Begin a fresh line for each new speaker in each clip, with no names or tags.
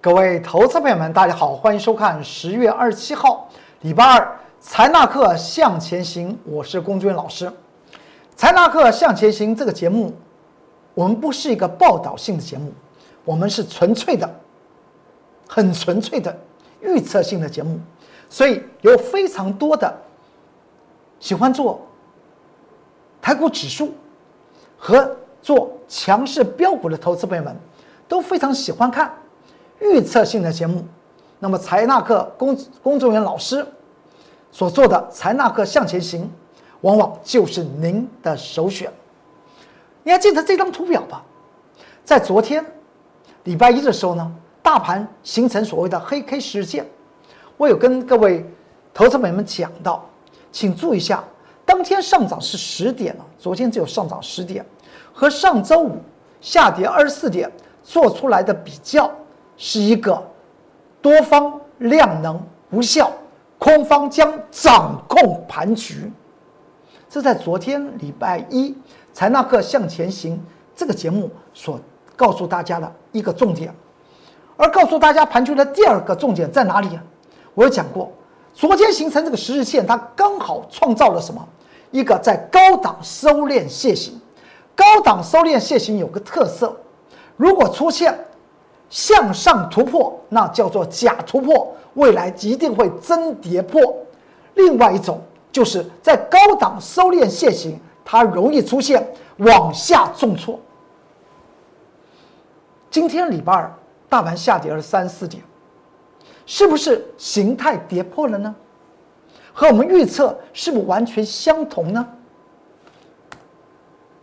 各位投资朋友们，大家好，欢迎收看十月二十七号礼拜二财纳克向前行，我是龚军老师。财纳克向前行这个节目，我们不是一个报道性的节目，我们是纯粹的、很纯粹的预测性的节目，所以有非常多的喜欢做台股指数和做强势标股的投资朋友们，都非常喜欢看。预测性的节目，那么财纳克工工作人员老师所做的财纳克向前行，往往就是您的首选。你还记得这张图表吧？在昨天礼拜一的时候呢，大盘形成所谓的黑 K 十日线，我有跟各位投资朋友们讲到，请注意一下，当天上涨是十点了，昨天只有上涨十点，和上周五下跌二十四点做出来的比较。是一个多方量能无效，空方将掌控盘局。这在昨天礼拜一财纳克向前行这个节目所告诉大家的一个重点，而告诉大家盘局的第二个重点在哪里？我有讲过，昨天形成这个十日线，它刚好创造了什么？一个在高档收敛楔形。高档收敛楔形有个特色，如果出现。向上突破，那叫做假突破，未来一定会真跌破。另外一种就是在高档收敛线型，它容易出现往下重挫。今天礼拜二，大盘下跌了三四点，是不是形态跌破了呢？和我们预测是不完全相同呢？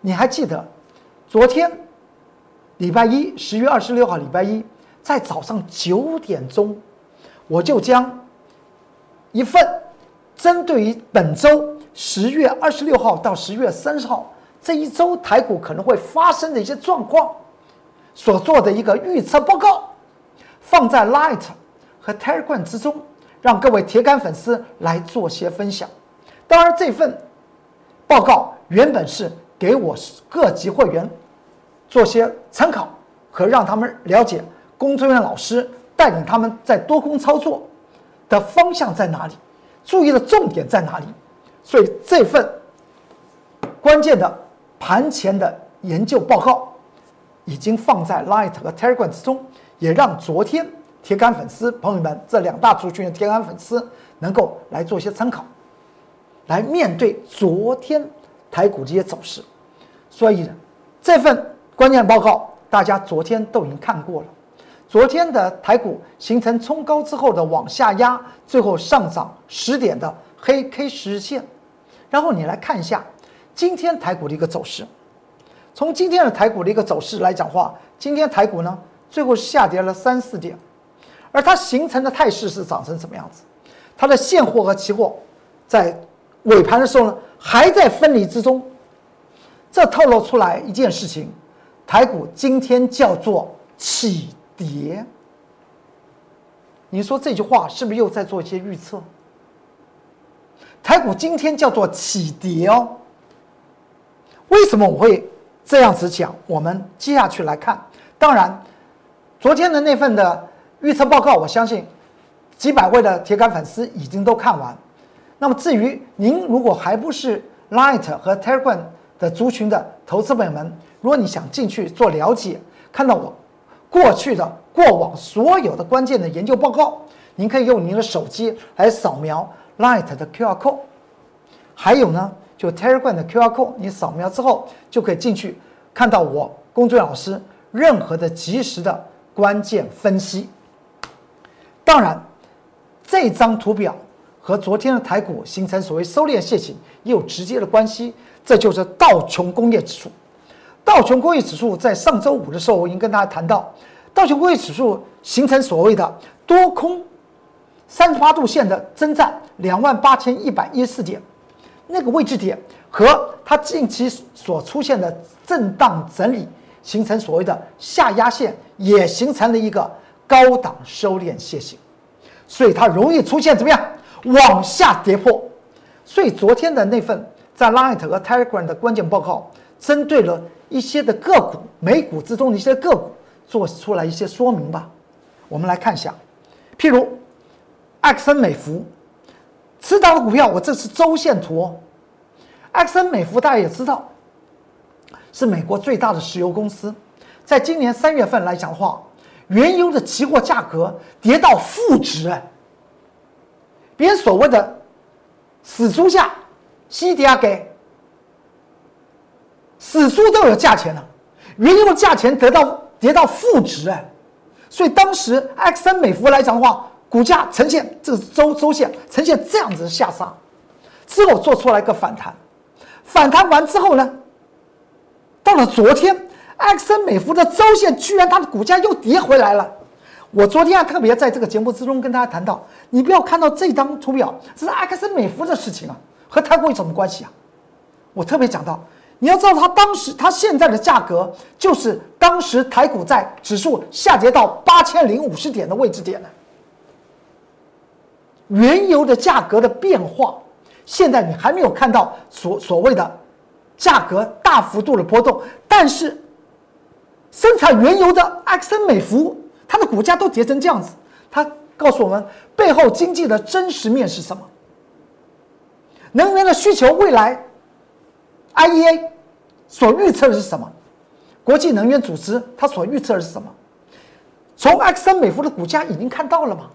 你还记得昨天？礼拜一，十月二十六号，礼拜一，在早上九点钟，我就将一份针对于本周十月二十六号到十月三十号这一周台股可能会发生的一些状况所做的一个预测报告，放在 Light 和 Telegram 之中，让各位铁杆粉丝来做些分享。当然，这份报告原本是给我各级会员。做些参考和让他们了解工作人员老师带领他们在多空操作的方向在哪里，注意的重点在哪里。所以这份关键的盘前的研究报告已经放在 Light 和 Telegram 之中，也让昨天铁杆粉丝朋友们这两大族群的铁杆粉丝能够来做些参考，来面对昨天台股这些走势。所以，这份。关键报告，大家昨天都已经看过了。昨天的台股形成冲高之后的往下压，最后上涨十点的黑 K 十日线。然后你来看一下今天台股的一个走势。从今天的台股的一个走势来讲话，今天台股呢最后下跌了三四点，而它形成的态势是长成什么样子？它的现货和期货在尾盘的时候呢还在分离之中，这透露出来一件事情。台股今天叫做起跌，你说这句话是不是又在做一些预测？台股今天叫做起跌哦，为什么我会这样子讲？我们接下去来看。当然，昨天的那份的预测报告，我相信几百位的铁杆粉丝已经都看完。那么至于您如果还不是 Light 和 Telegram 的族群的投资朋友们，如果你想进去做了解，看到我过去的过往所有的关键的研究报告，您可以用您的手机来扫描 Light 的 QR code，还有呢，就 Telegram 的 QR code，你扫描之后就可以进去看到我工作老师任何的及时的关键分析。当然，这张图表和昨天的台股形成所谓收敛楔形也有直接的关系，这就是道琼工业指数。道琼工业指数在上周五的时候，我已经跟大家谈到，道琼工业指数形成所谓的多空三十八度线的征战，两万八千一百一十四点，那个位置点和它近期所出现的震荡整理，形成所谓的下压线，也形成了一个高档收敛楔形，所以它容易出现怎么样？往下跌破。所以昨天的那份在 Light 和 Telegram 的关键报告，针对了。一些的个股，美股之中的一些个股，做出来一些说明吧。我们来看一下，譬如埃克森美孚，持仓的股票，我这是周线图哦。埃克森美孚大家也知道，是美国最大的石油公司，在今年三月份来讲的话，原油的期货价格跌到负值，别人所谓的死猪价，西迪亚给死猪都有价钱了，原油的价钱得到跌到负值哎。所以当时埃克森美孚来讲的话，股价呈现这个周周线呈现这样子的下杀，之后做出来一个反弹，反弹完之后呢，到了昨天，埃克森美孚的周线居然它的股价又跌回来了。我昨天还特别在这个节目之中跟大家谈到，你不要看到这张图表，这是埃克森美孚的事情啊，和台股有什么关系啊？我特别讲到。你要知道，它当时它现在的价格就是当时台股在指数下跌到八千零五十点的位置点呢。原油的价格的变化，现在你还没有看到所所谓的价格大幅度的波动，但是生产原油的埃克森美孚，它的股价都跌成这样子，它告诉我们背后经济的真实面是什么？能源的需求未来。IEA 所预测的是什么？国际能源组织它所预测的是什么？从埃克森美孚的股价已经看到了吗？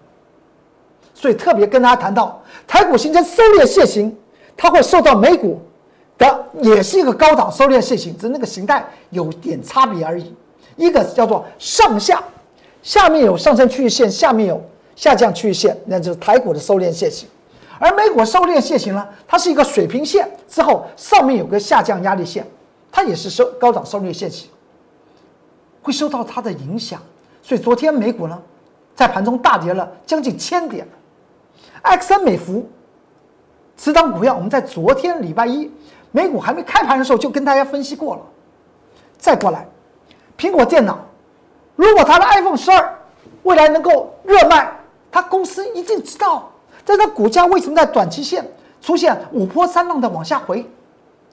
所以特别跟大家谈到，台股形成收敛楔形，它会受到美股的也是一个高档收敛楔形，只是那个形态有点差别而已。一个叫做上下，下面有上升区域线，下面有下降区域线，那就是台股的收敛线形。而美股收敛线型呢，它是一个水平线，之后上面有个下降压力线，它也是收高档收敛线型，会受到它的影响。所以昨天美股呢，在盘中大跌了将近千点。埃克森美孚，此档股票我们在昨天礼拜一美股还没开盘的时候就跟大家分析过了。再过来，苹果电脑，如果他的 iPhone 十二未来能够热卖，他公司一定知道。但它股价为什么在短期线出现五波三浪的往下回？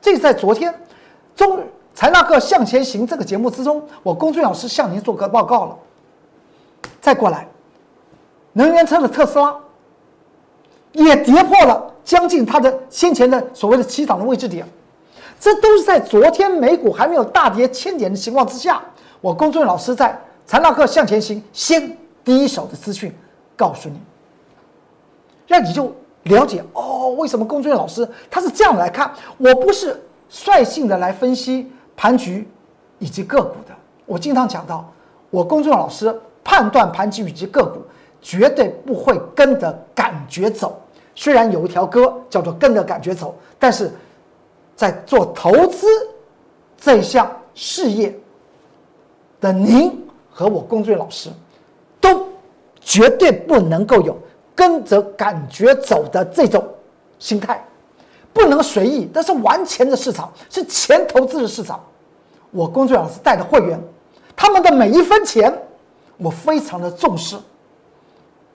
这是在昨天中财纳克向前行这个节目之中，我龚俊老师向您做个报告了。再过来，能源车的特斯拉也跌破了将近它的先前的所谓的起涨的位置点，这都是在昨天美股还没有大跌千点的情况之下，我龚俊老师在财纳克向前行先第一手的资讯告诉你。让你就了解哦，为什么龚俊老师他是这样来看？我不是率性的来分析盘局以及个股的。我经常讲到，我龚俊老师判断盘局以及个股，绝对不会跟着感觉走。虽然有一条歌叫做“跟着感觉走”，但是在做投资这项事业的您和我龚俊老师，都绝对不能够有。跟着感觉走的这种心态，不能随意。但是玩钱的市场是钱投资的市场。我工作老师带的会员，他们的每一分钱，我非常的重视。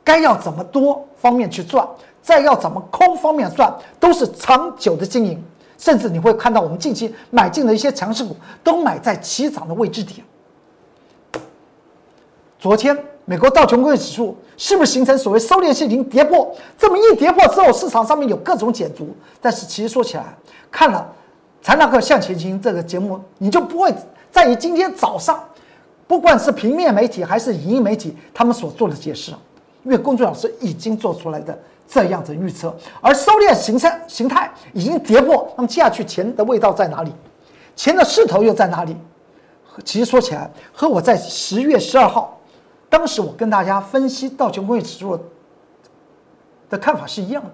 该要怎么多方面去赚，再要怎么空方面赚，都是长久的经营。甚至你会看到我们近期买进的一些强势股，都买在起涨的位置点。昨天。美国道琼工业指数是不是形成所谓收敛性型跌破？这么一跌破之后，市场上面有各种解读。但是其实说起来，看了《财纳克向前行》这个节目，你就不会在意今天早上，不管是平面媒体还是影音媒体，他们所做的解释，因为公众老师已经做出来的这样子预测，而收敛形成形态已经跌破，那么接下去钱的味道在哪里？钱的势头又在哪里？其实说起来，和我在十月十二号。当时我跟大家分析道琼工业指数的看法是一样的。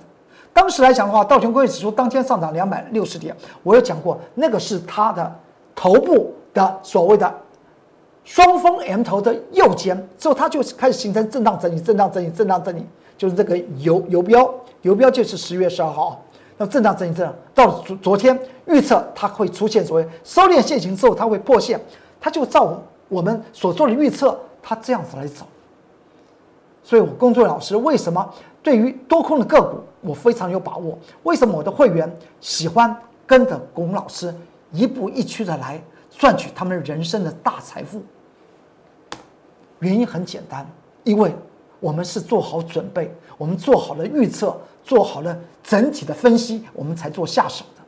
当时来讲的话，道琼工业指数当天上涨两百六十点，我有讲过，那个是它的头部的所谓的双峰 M 头的右肩，之后它就开始形成震荡整理，震荡整理，震荡整理，就是这个游游标，游标就是十月十二号，那震荡整理，震荡到昨昨天预测它会出现所谓收敛线型之后，它会破线，它就照我们所做的预测。他这样子来走，所以我工作老师为什么对于多空的个股我非常有把握？为什么我的会员喜欢跟着龚老师一步一趋的来赚取他们人生的大财富？原因很简单，因为我们是做好准备，我们做好了预测，做好了整体的分析，我们才做下手的。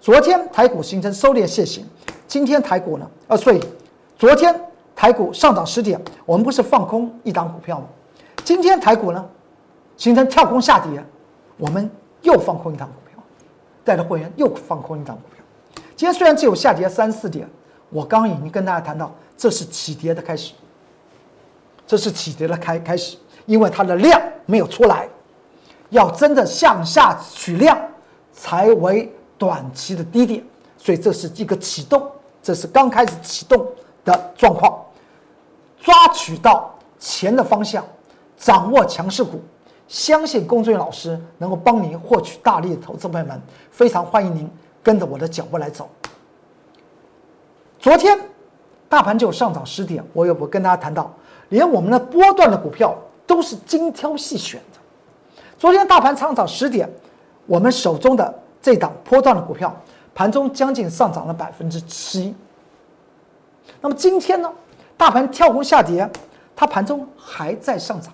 昨天台股形成收敛楔形，今天台股呢？呃，所以昨天台股上涨十点，我们不是放空一档股票吗？今天台股呢，形成跳空下跌，我们又放空一档股票，带着会员又放空一档股票。今天虽然只有下跌三四点，我刚已经跟大家谈到，这是起跌的开始，这是起跌的开开始，因为它的量没有出来，要真的向下取量才为短期的低点，所以这是一个启动，这是刚开始启动的状况，抓取到钱的方向。掌握强势股，相信龚俊老师能够帮您获取大力的投资朋友们，非常欢迎您跟着我的脚步来走。昨天大盘就上涨十点，我有我跟大家谈到，连我们的波段的股票都是精挑细选的。昨天大盘上涨十点，我们手中的这档波段的股票，盘中将近上涨了百分之七。那么今天呢，大盘跳空下跌，它盘中还在上涨。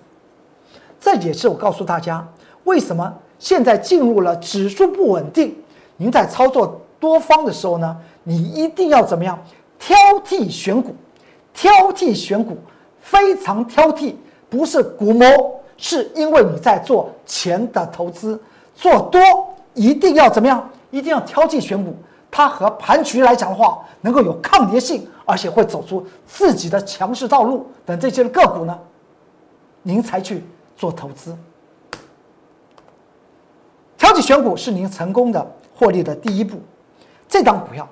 这也是我告诉大家，为什么现在进入了指数不稳定。您在操作多方的时候呢，你一定要怎么样挑剔选股？挑剔选股，非常挑剔，不是股谋，是因为你在做钱的投资，做多一定要怎么样？一定要挑剔选股，它和盘局来讲的话，能够有抗跌性，而且会走出自己的强势道路。等这些个股呢，您才去。做投资，挑起选股是您成功的获利的第一步。这张股票，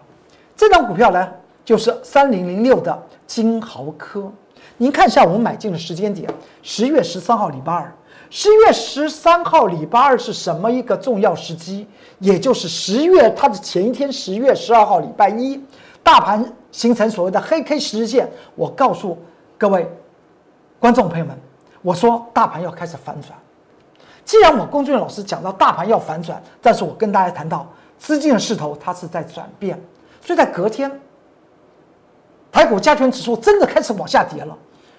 这张股票呢，就是三零零六的金豪科。您看一下我们买进的时间点，十月十三号礼拜二。十月十三号礼拜二是什么一个重要时机？也就是十月它的前一天，十月十二号礼拜一，大盘形成所谓的黑 K 十日线。我告诉各位观众朋友们。我说大盘要开始反转，既然我龚俊老师讲到大盘要反转，但是我跟大家谈到资金的势头它是在转变，所以在隔天，台股加权指数真的开始往下跌了。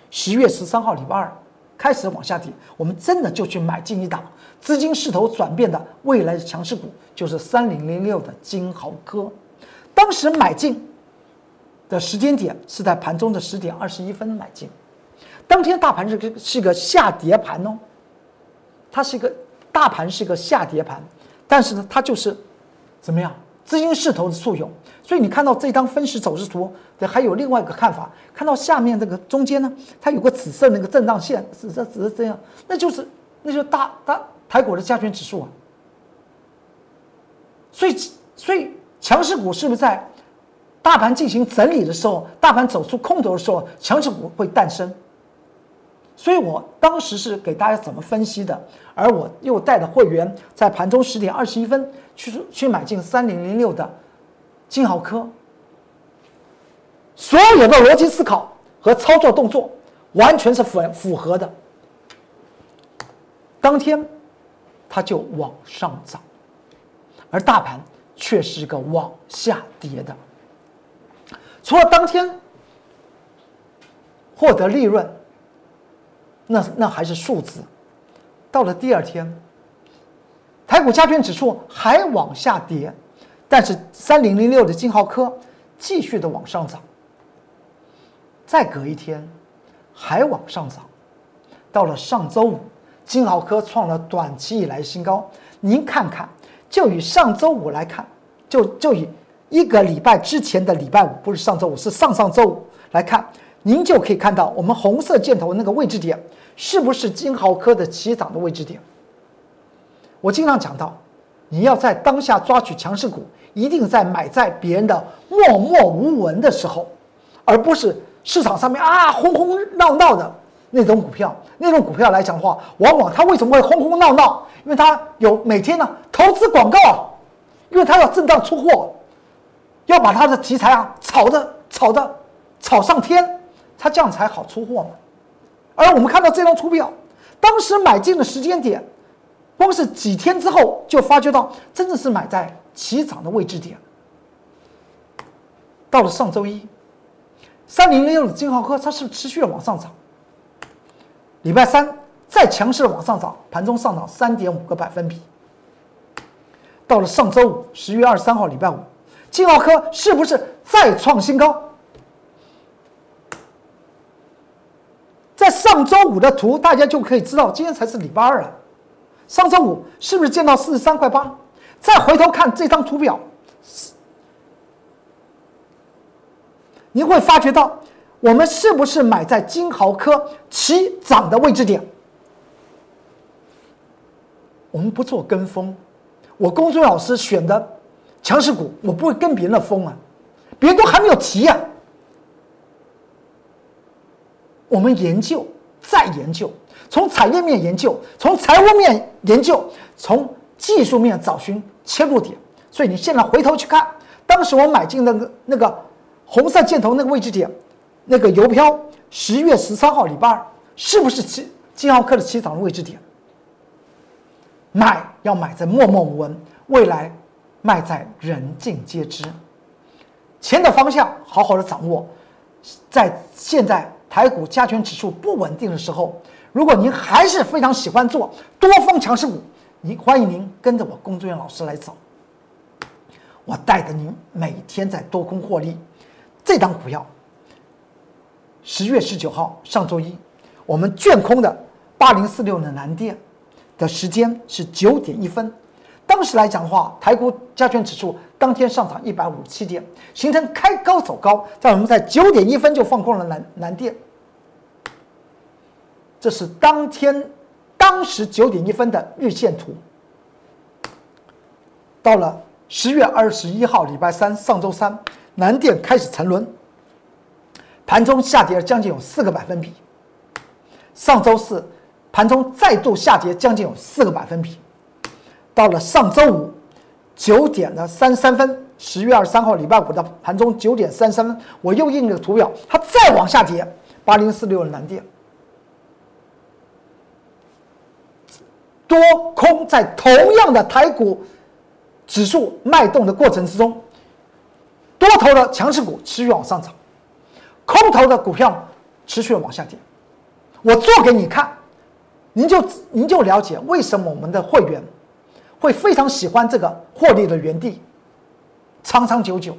十月十三号礼拜二开始往下跌，我们真的就去买进一档资金势头转变的未来强势股，就是三零零六的金豪科。当时买进的时间点是在盘中的十点二十一分买进。当天大盘是个是个下跌盘哦，它是一个大盘是个下跌盘，但是呢，它就是怎么样资金势头的簇拥，所以你看到这张分时走势图的还有另外一个看法，看到下面这个中间呢，它有个紫色那个震荡线，紫色紫色这样，那就是那就是大大台股的加权指数啊，所以所以强势股是不是在大盘进行整理的时候，大盘走出空头的时候，强势股会诞生？所以我当时是给大家怎么分析的，而我又带着会员在盘中十点二十一分去去买进三零零六的金豪科，所有的逻辑思考和操作动作完全是符符合的。当天它就往上涨，而大盘却是一个往下跌的。除了当天获得利润。那那还是数字，到了第二天，台股加权指数还往下跌，但是三零零六的金豪科继续的往上涨。再隔一天，还往上涨，到了上周五，金豪科创了短期以来新高。您看看，就以上周五来看，就就以一个礼拜之前的礼拜五，不是上周五，是上上周五来看。您就可以看到我们红色箭头那个位置点，是不是金豪科的起涨的位置点？我经常讲到，你要在当下抓取强势股，一定在买在别人的默默无闻的时候，而不是市场上面啊轰轰闹闹的那种股票。那种股票来讲的话，往往它为什么会轰轰闹闹？因为它有每天呢投资广告，因为它要震荡出货，要把它的题材啊炒的炒的炒上天。它这样才好出货嘛，而我们看到这张图表，当时买进的时间点，光是几天之后就发觉到，真的是买在起涨的位置点。到了上周一，三零零六的金浩科它是持续的往上涨，礼拜三再强势的往上涨，盘中上涨三点五个百分比。到了上周五，十月二十三号，礼拜五，金奥科是不是再创新高？上周五的图，大家就可以知道，今天才是礼拜二啊。上周五是不是见到四十三块八？再回头看这张图表，你会发觉到，我们是不是买在金豪科起涨的位置点？我们不做跟风。我公孙老师选的强势股，我不会跟别人的风啊，别人都还没有提呀。我们研究再研究，从产业面研究，从财务面研究，从技术面找寻切入点。所以你现在回头去看，当时我买进那个那个红色箭头那个位置点，那个邮票十月十三号礼拜二，是不是七金浩克的起涨的位置点？买要买在默默无闻，未来卖在人尽皆知。钱的方向好好的掌握，在现在台股加权指数不稳定的时候，如果您还是非常喜欢做多方强势股，您欢迎您跟着我龚志远老师来走。我带着您每天在多空获利。这档股票，十月十九号上周一，我们卷空的八零四六的南电。的时间是九点一分，当时来讲的话，台股加权指数当天上涨一百五十七点，形成开高走高，在我们在九点一分就放空了南南电，这是当天当时九点一分的日线图。到了十月二十一号礼拜三上周三，南电开始沉沦，盘中下跌将近有四个百分比，上周四。盘中再度下跌将近有四个百分比，到了上周五九点的三十三分，十月二十三号礼拜五的盘中九点三十三分，我又印了个图表，它再往下跌，八零四六的蓝电，多空在同样的台股指数脉动的过程之中，多头的强势股持续往上涨，空头的股票持续往下跌，我做给你看。您就您就了解为什么我们的会员会非常喜欢这个获利的原地，长长久久。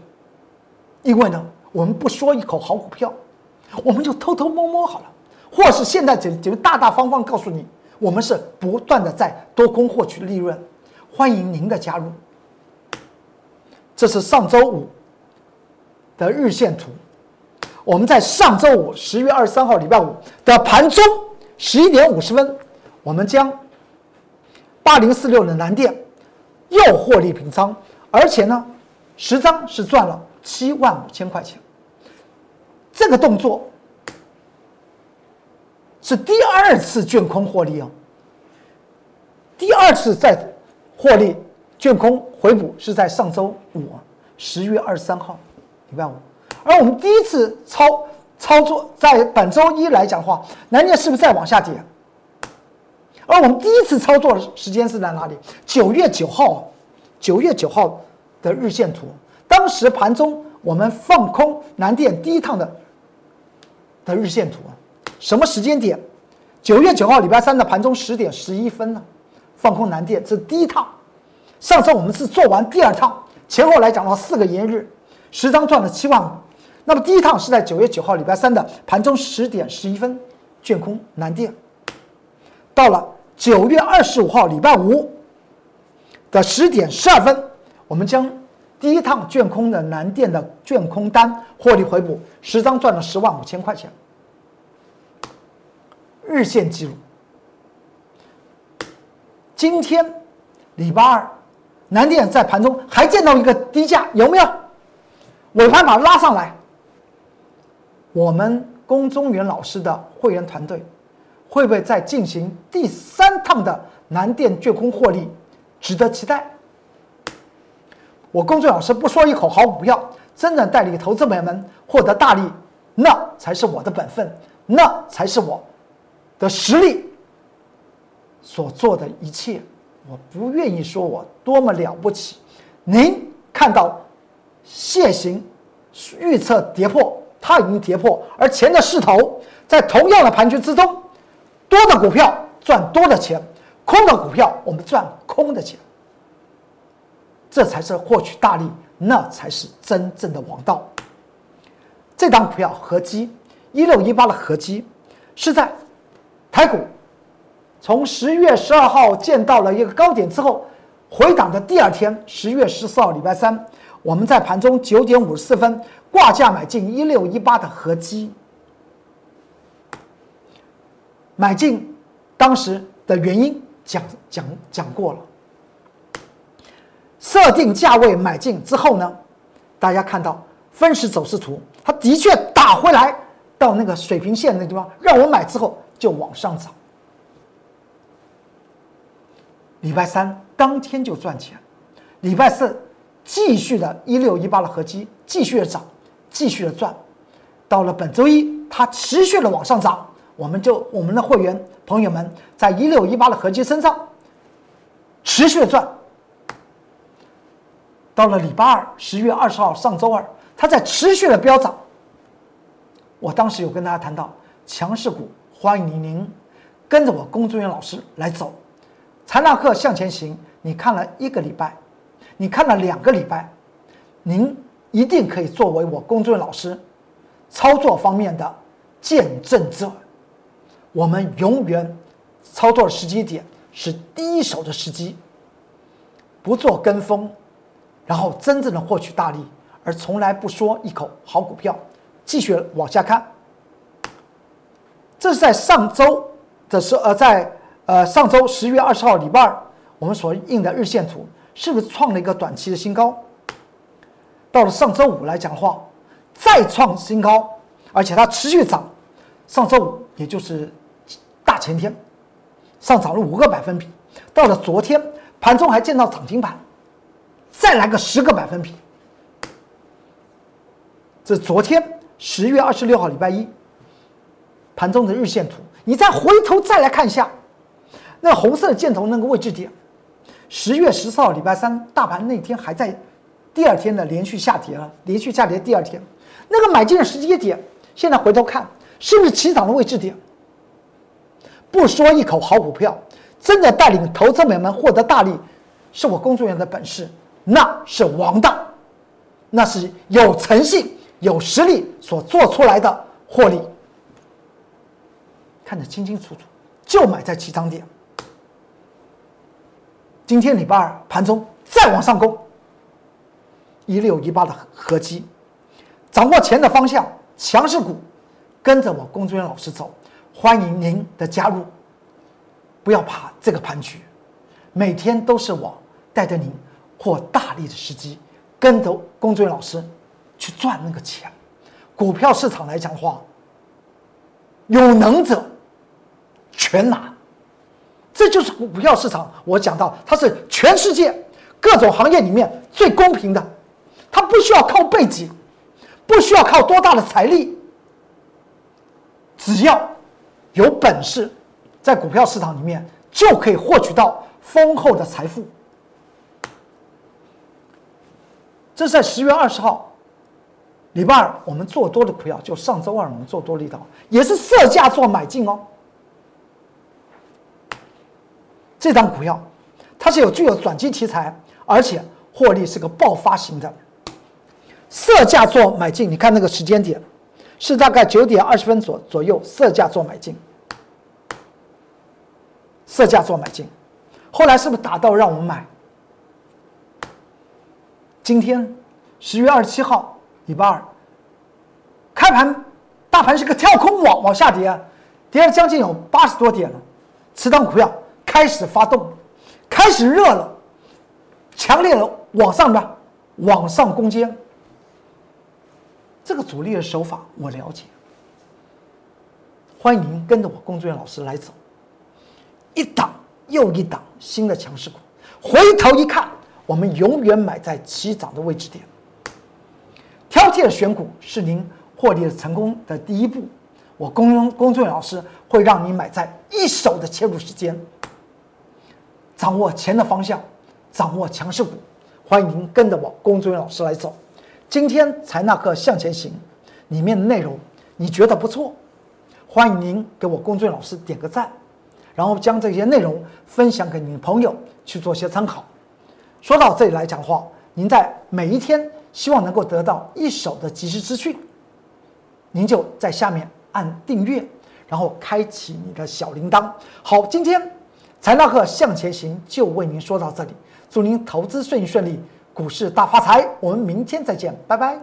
因为呢，我们不说一口好股票，我们就偷偷摸摸好了，或是现在就就大大方方告诉你，我们是不断的在多空获取利润。欢迎您的加入。这是上周五的日线图，我们在上周五十月二十三号礼拜五的盘中十一点五十分。我们将八零四六的蓝电又获利平仓，而且呢，十张是赚了七万五千块钱。这个动作是第二次卷空获利哦。第二次再获利卷空回补是在上周五，十月二十三号，礼拜五。而我们第一次操操作在本周一来讲的话，蓝电是不是再往下跌？而我们第一次操作的时间是在哪里？九月九号，九月九号的日线图。当时盘中我们放空南电第一趟的的日线图，什么时间点？九月九号礼拜三的盘中十点十一分呢？放空南电，这是第一趟。上次我们是做完第二趟，前后来讲了，四个营业日，十张赚了七万五。那么第一趟是在九月九号礼拜三的盘中十点十一分，卷空南电，到了。九月二十五号，礼拜五的十点十二分，我们将第一趟卷空的南电的卷空单获利回补，十张赚了十万五千块钱。日线记录。今天礼拜二，南电在盘中还见到一个低价，有没有？尾盘把它拉上来。我们龚中原老师的会员团队。会不会再进行第三趟的南电卷空获利，值得期待。我公孙老师不说一口好股票，真正带领投资朋友们获得大利，那才是我的本分，那才是我的实力所做的一切。我不愿意说我多么了不起。您看到现行预测跌破，它已经跌破，而前的势头在同样的盘局之中。多的股票赚多的钱，空的股票我们赚空的钱。这才是获取大利，那才是真正的王道。这档股票合基一六一八的合基，是在台股从十月十二号见到了一个高点之后，回档的第二天，十月十四号礼拜三，我们在盘中九点五十四分挂价买进一六一八的合基，买进当时的原因讲讲讲过了。设定价位买进之后呢，大家看到分时走势图，它的确打回来到那个水平线那地方，让我买之后就往上涨。礼拜三当天就赚钱，礼拜四继续的一六一八的合基继续的涨，继续的赚，到了本周一它持续的往上涨，我们就我们的会员朋友们在一六一八的合计身上持续的赚。到了礼拜二，十月二十号，上周二，它在持续的飙涨。我当时有跟大家谈到，强势股欢迎您跟着我龚志远老师来走，财纳克向前行。你看了一个礼拜，你看了两个礼拜，您一定可以作为我龚志远老师操作方面的见证者。我们永远操作的时机点是第一手的时机，不做跟风。然后真正的获取大利，而从来不说一口好股票。继续往下看，这是在上周的时候，呃，在呃上周十月二十号礼拜二，我们所印的日线图是不是创了一个短期的新高？到了上周五来讲的话，再创新高，而且它持续涨。上周五也就是前天，上涨了五个百分比。到了昨天盘中还见到涨停板。再来个十个百分比，这昨天十月二十六号礼拜一盘中的日线图，你再回头再来看一下，那红色箭头那个位置点，十月十四号礼拜三大盘那天还在第二天的连续下跌了，连续下跌第二天，那个买进的时间点，现在回头看是不是起涨的位置点？不说一口好股票，真的带领投资者们获得大利，是我工作人员的本事。那是王道，那是有诚信、有实力所做出来的获利，看得清清楚楚，就买在起涨点。今天礼拜二盘中再往上攻，一六一八的合基，掌握钱的方向，强势股，跟着我工作人员老师走，欢迎您的加入，不要怕这个盘局，每天都是我带着您。或大力的时机，跟着龚俊老师去赚那个钱。股票市场来讲话，有能者全拿，这就是股票市场。我讲到，它是全世界各种行业里面最公平的，它不需要靠背景，不需要靠多大的财力，只要有本事，在股票市场里面就可以获取到丰厚的财富。这是在十月二十号，礼拜二我们做多的股票，就上周二我们做多力道，也是色价做买进哦。这张股票它是有具有转机题材，而且获利是个爆发型的，色价做买进。你看那个时间点是大概九点二十分左左右，设价做买进，设价做买进，后来是不是达到让我们买？今天十月二十七号，礼拜二，开盘，大盘是个跳空往往下跌，跌了将近有八十多点了。此档股票开始发动，开始热了，强烈的往上的往上攻坚。这个主力的手法我了解，欢迎跟着我工作人员老师来走，一档又一档新的强势股，回头一看。我们永远买在起涨的位置点。挑剔的选股是您获利的成功的第一步。我公工作人员老师会让你买在一手的切入时间，掌握钱的方向，掌握强势股。欢迎跟着我工作人员老师来走。今天财纳克向前行里面的内容你觉得不错，欢迎您给我龚俊老师点个赞，然后将这些内容分享给您的朋友去做些参考。说到这里来讲的话，您在每一天希望能够得到一手的及时资讯，您就在下面按订阅，然后开启你的小铃铛。好，今天财纳课向前行就为您说到这里，祝您投资顺顺利，股市大发财。我们明天再见，拜拜。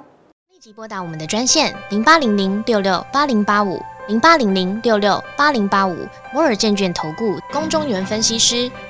立即拨打我们的专线零八零零六六八零八五零八零零六六八零八五摩尔证券投顾龚中原分析师。